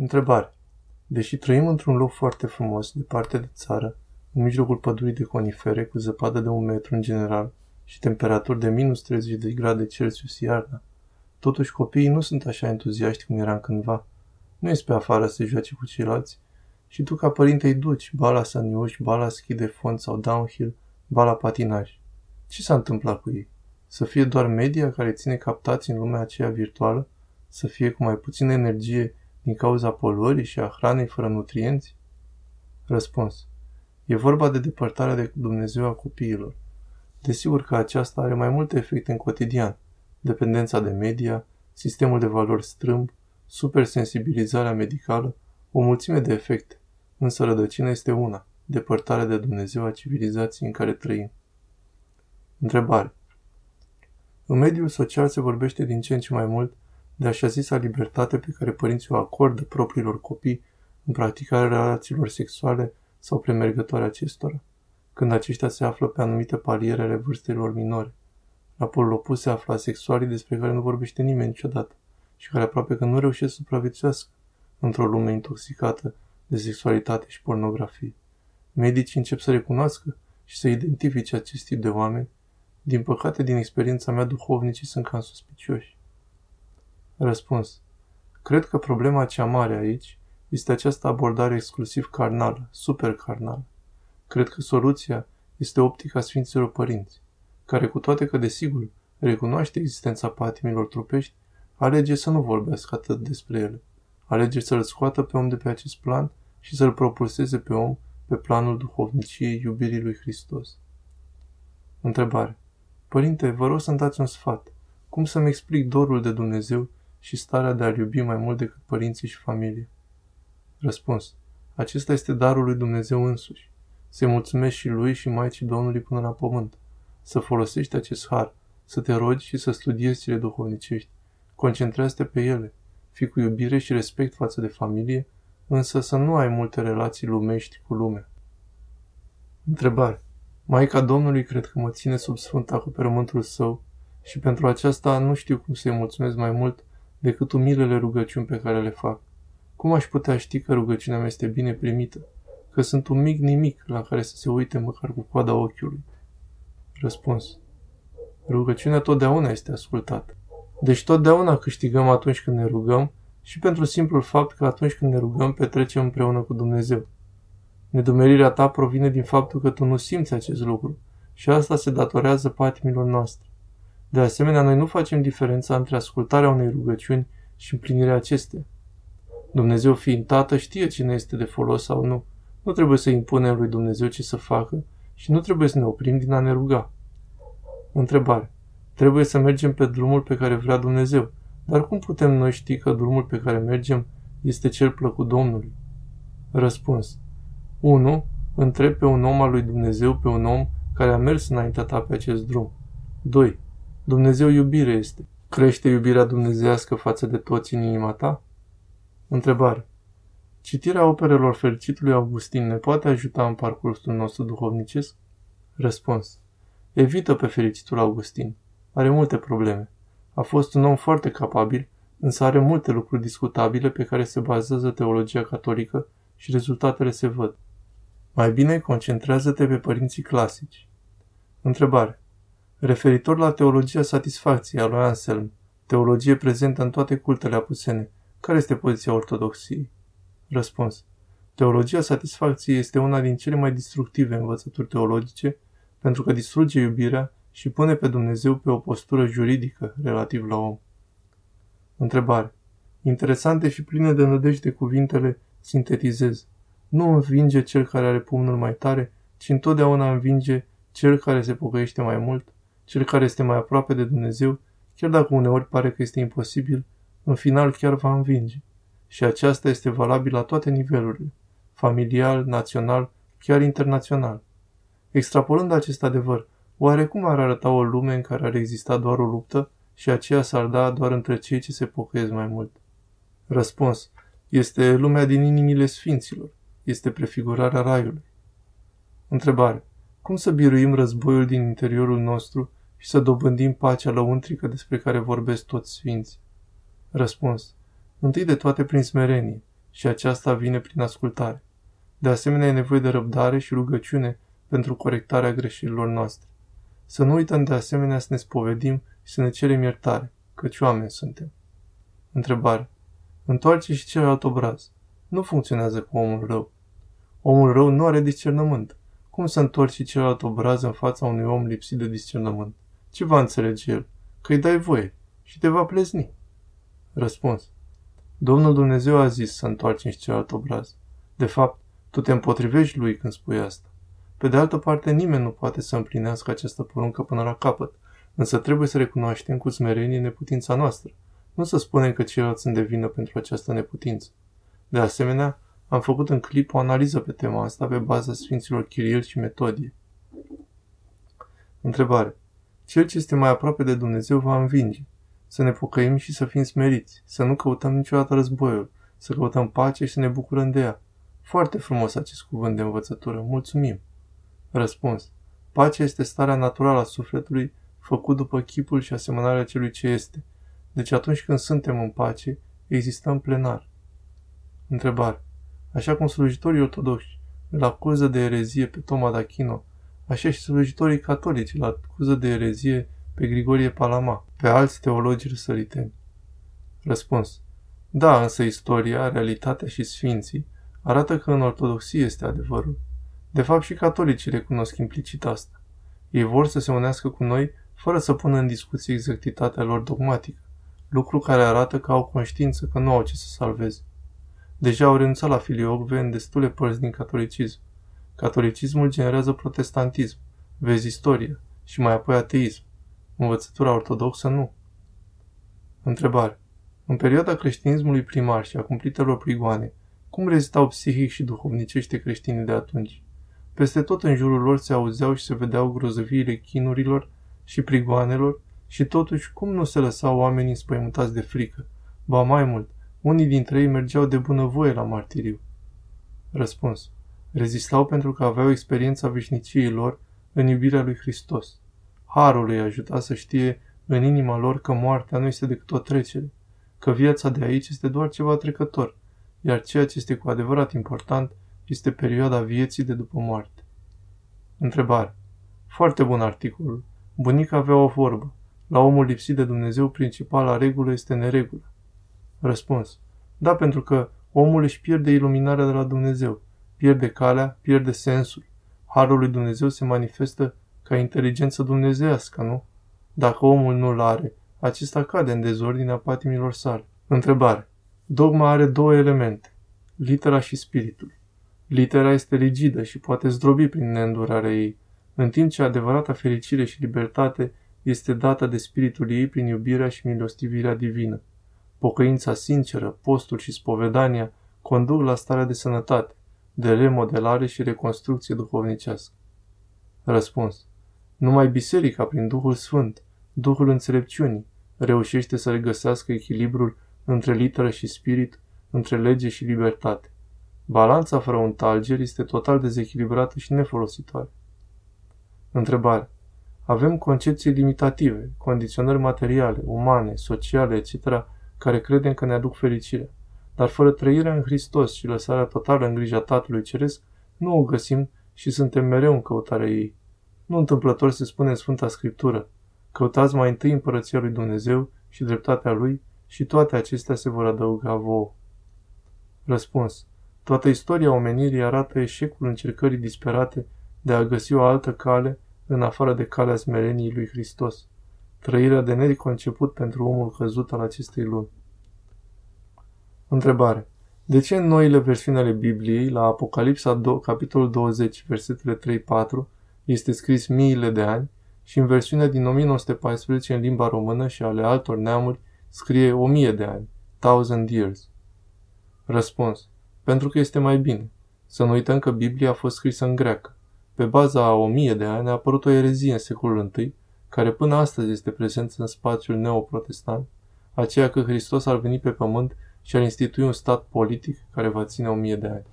Întrebare. Deși trăim într-un loc foarte frumos, departe de țară, în mijlocul pădurii de conifere, cu zăpadă de un metru în general și temperaturi de minus 30 de grade Celsius iarna, totuși copiii nu sunt așa entuziaști cum eram cândva. Nu ești pe afară să se joace cu ceilalți și tu ca părinte îi duci, ba la săniuși, ba la schi de fond sau downhill, ba la patinaj. Ce s-a întâmplat cu ei? Să fie doar media care ține captați în lumea aceea virtuală? Să fie cu mai puțină energie din cauza poluării și a hranei fără nutrienți? Răspuns. E vorba de depărtarea de Dumnezeu a copiilor. Desigur că aceasta are mai multe efecte în cotidian. Dependența de media, sistemul de valori strâmb, supersensibilizarea medicală, o mulțime de efecte. Însă rădăcina este una, depărtarea de Dumnezeu a civilizației în care trăim. Întrebare. În mediul social se vorbește din ce în ce mai mult de așa zisa libertate pe care părinții o acordă propriilor copii în practicarea relațiilor sexuale sau premergătoare acestora, când aceștia se află pe anumite paliere ale vârstelor minore. La polul opus se află asexualii despre care nu vorbește nimeni niciodată și care aproape că nu reușesc să supraviețuiască într-o lume intoxicată de sexualitate și pornografie. Medicii încep să recunoască și să identifice acest tip de oameni. Din păcate, din experiența mea, duhovnicii sunt cam suspicioși. Răspuns. Cred că problema cea mare aici este această abordare exclusiv carnală, super carnală. Cred că soluția este optica Sfinților Părinți, care cu toate că desigur recunoaște existența patimilor trupești, alege să nu vorbească atât despre ele. Alege să-l scoată pe om de pe acest plan și să-l propulseze pe om pe planul duhovniciei iubirii lui Hristos. Întrebare. Părinte, vă rog să-mi dați un sfat. Cum să-mi explic dorul de Dumnezeu și starea de a iubi mai mult decât părinții și familie? Răspuns. Acesta este darul lui Dumnezeu însuși. Să mulțumesc și lui și Maicii Domnului până la pământ. Să folosești acest har, să te rogi și să studiezi cele duhovnicești. Concentrează-te pe ele. Fii cu iubire și respect față de familie, însă să nu ai multe relații lumești cu lumea. Întrebare. Maica Domnului cred că mă ține sub sfânt acoperământul său și pentru aceasta nu știu cum să-i mulțumesc mai mult decât umilele rugăciuni pe care le fac. Cum aș putea ști că rugăciunea mea este bine primită? Că sunt un mic nimic la care să se uite măcar cu coada ochiului? Răspuns. Rugăciunea totdeauna este ascultată. Deci totdeauna câștigăm atunci când ne rugăm și pentru simplul fapt că atunci când ne rugăm petrecem împreună cu Dumnezeu. Nedumerirea ta provine din faptul că tu nu simți acest lucru și asta se datorează patimilor noastre. De asemenea, noi nu facem diferența între ascultarea unei rugăciuni și împlinirea acesteia. Dumnezeu fiind Tată știe cine este de folos sau nu. Nu trebuie să impunem lui Dumnezeu ce să facă și nu trebuie să ne oprim din a ne ruga. Întrebare. Trebuie să mergem pe drumul pe care vrea Dumnezeu, dar cum putem noi ști că drumul pe care mergem este cel plăcut Domnului? Răspuns. 1. Întreb pe un om al lui Dumnezeu, pe un om care a mers înaintea ta pe acest drum. 2. Dumnezeu iubire este. Crește iubirea dumnezească față de toți în inima ta? Întrebare. Citirea operelor fericitului Augustin ne poate ajuta în parcursul nostru duhovnicesc? Răspuns. Evită pe fericitul Augustin. Are multe probleme. A fost un om foarte capabil, însă are multe lucruri discutabile pe care se bazează teologia catolică și rezultatele se văd. Mai bine concentrează-te pe părinții clasici. Întrebare. Referitor la teologia satisfacției a lui Anselm, teologie prezentă în toate cultele apusene, care este poziția ortodoxiei? Răspuns. Teologia satisfacției este una din cele mai destructive învățături teologice, pentru că distruge iubirea și pune pe Dumnezeu pe o postură juridică relativ la om. Întrebare. Interesante și pline de nădejde cuvintele sintetizez. Nu învinge cel care are pumnul mai tare, ci întotdeauna învinge cel care se pocăiește mai mult, cel care este mai aproape de Dumnezeu, chiar dacă uneori pare că este imposibil, în final chiar va învinge. Și aceasta este valabil la toate nivelurile, familial, național, chiar internațional. Extrapolând acest adevăr, oare cum ar arăta o lume în care ar exista doar o luptă și aceea s-ar da doar între cei ce se pocăiesc mai mult? Răspuns. Este lumea din inimile sfinților. Este prefigurarea raiului. Întrebare. Cum să biruim războiul din interiorul nostru și să dobândim pacea lăuntrică despre care vorbesc toți sfinții? Răspuns. Întâi de toate prin smerenie, și aceasta vine prin ascultare. De asemenea, e nevoie de răbdare și rugăciune pentru corectarea greșelilor noastre. Să nu uităm de asemenea să ne spovedim și să ne cerem iertare, căci oameni suntem. Întrebare. Întoarce și celălalt obraz. Nu funcționează cu omul rău. Omul rău nu are discernământ. Cum să întorci și celălalt obraz în fața unui om lipsit de discernământ? Ce va înțelege el? Că îi dai voie și te va plezni. Răspuns. Domnul Dumnezeu a zis să întoarci și celălalt obraz. De fapt, tu te împotrivești lui când spui asta. Pe de altă parte, nimeni nu poate să împlinească această poruncă până la capăt, însă trebuie să recunoaștem cu smerenie neputința noastră. Nu să spunem că ceilalți sunt de vină pentru această neputință. De asemenea, am făcut în clip o analiză pe tema asta pe baza Sfinților Chiril și Metodie. Întrebare. Cel ce este mai aproape de Dumnezeu va învinge. Să ne pocăim și să fim smeriți, să nu căutăm niciodată războiul, să căutăm pace și să ne bucurăm de ea. Foarte frumos acest cuvânt de învățătură. Mulțumim! Răspuns. Pacea este starea naturală a sufletului, făcut după chipul și asemănarea celui ce este. Deci atunci când suntem în pace, existăm plenar. Întrebare. Așa cum slujitorii ortodoxi îl acuză de erezie pe Toma d'Achino, așa și slujitorii catolici îl acuză de erezie pe Grigorie Palama, pe alți teologi răsăriteni. Răspuns. Da, însă istoria, realitatea și sfinții arată că în ortodoxie este adevărul. De fapt și catolicii recunosc implicit asta. Ei vor să se unească cu noi fără să pună în discuție exactitatea lor dogmatică, lucru care arată că au conștiință că nu au ce să salveze. Deja au renunțat la filiocve în destule părți din catolicism. Catolicismul generează protestantism, vezi istoria, și mai apoi ateism. Învățătura ortodoxă nu. Întrebare. În perioada creștinismului primar și a cumplitelor prigoane, cum rezistau psihic și duhovnicește creștinii de atunci? Peste tot în jurul lor se auzeau și se vedeau grozăviile chinurilor și prigoanelor și totuși cum nu se lăsau oamenii spăimântați de frică? Ba mai mult, unii dintre ei mergeau de bunăvoie la martiriu. Răspuns. Rezistau pentru că aveau experiența veșniciei lor în iubirea lui Hristos. Harul îi ajuta să știe în inima lor că moartea nu este decât o trecere, că viața de aici este doar ceva trecător, iar ceea ce este cu adevărat important este perioada vieții de după moarte. Întrebare. Foarte bun articolul. Bunica avea o vorbă. La omul lipsit de Dumnezeu, principala regulă este neregulă. Răspuns. Da, pentru că omul își pierde iluminarea de la Dumnezeu, pierde calea, pierde sensul. Harul lui Dumnezeu se manifestă ca inteligență dumnezească, nu? Dacă omul nu-l are, acesta cade în dezordinea patimilor sale. Întrebare. Dogma are două elemente, litera și spiritul. Litera este rigidă și poate zdrobi prin neîndurarea ei, în timp ce adevărata fericire și libertate este dată de spiritul ei prin iubirea și milostivirea divină. Pocăința sinceră, postul și spovedania conduc la starea de sănătate, de remodelare și reconstrucție duhovnicească. Răspuns. Numai biserica, prin Duhul Sfânt, Duhul înțelepciunii, reușește să regăsească echilibrul între literă și spirit, între lege și libertate. Balanța fără un talger este total dezechilibrată și nefolositoare. Întrebare. Avem concepții limitative, condiționări materiale, umane, sociale, etc., care credem că ne aduc fericirea. Dar fără trăirea în Hristos și lăsarea totală în grija Tatălui Ceresc, nu o găsim și suntem mereu în căutarea ei. Nu întâmplător se spune în Sfânta Scriptură, căutați mai întâi împărăția lui Dumnezeu și dreptatea lui și toate acestea se vor adăuga vouă. Răspuns. Toată istoria omenirii arată eșecul încercării disperate de a găsi o altă cale în afară de calea smereniei lui Hristos, trăirea de neconceput pentru omul căzut al acestei lumi. Întrebare. De ce în noile versiuni ale Bibliei, la Apocalipsa 2, capitolul 20, versetele 3-4, este scris miile de ani și în versiunea din 1914 în limba română și ale altor neamuri scrie o mie de ani, thousand years? Răspuns. Pentru că este mai bine. Să nu uităm că Biblia a fost scrisă în greacă. Pe baza a o mie de ani a apărut o erezie în secolul I, care până astăzi este prezentă în spațiul neoprotestant, aceea că Hristos ar veni pe pământ și ar institui un stat politic care va ține o mie de ani.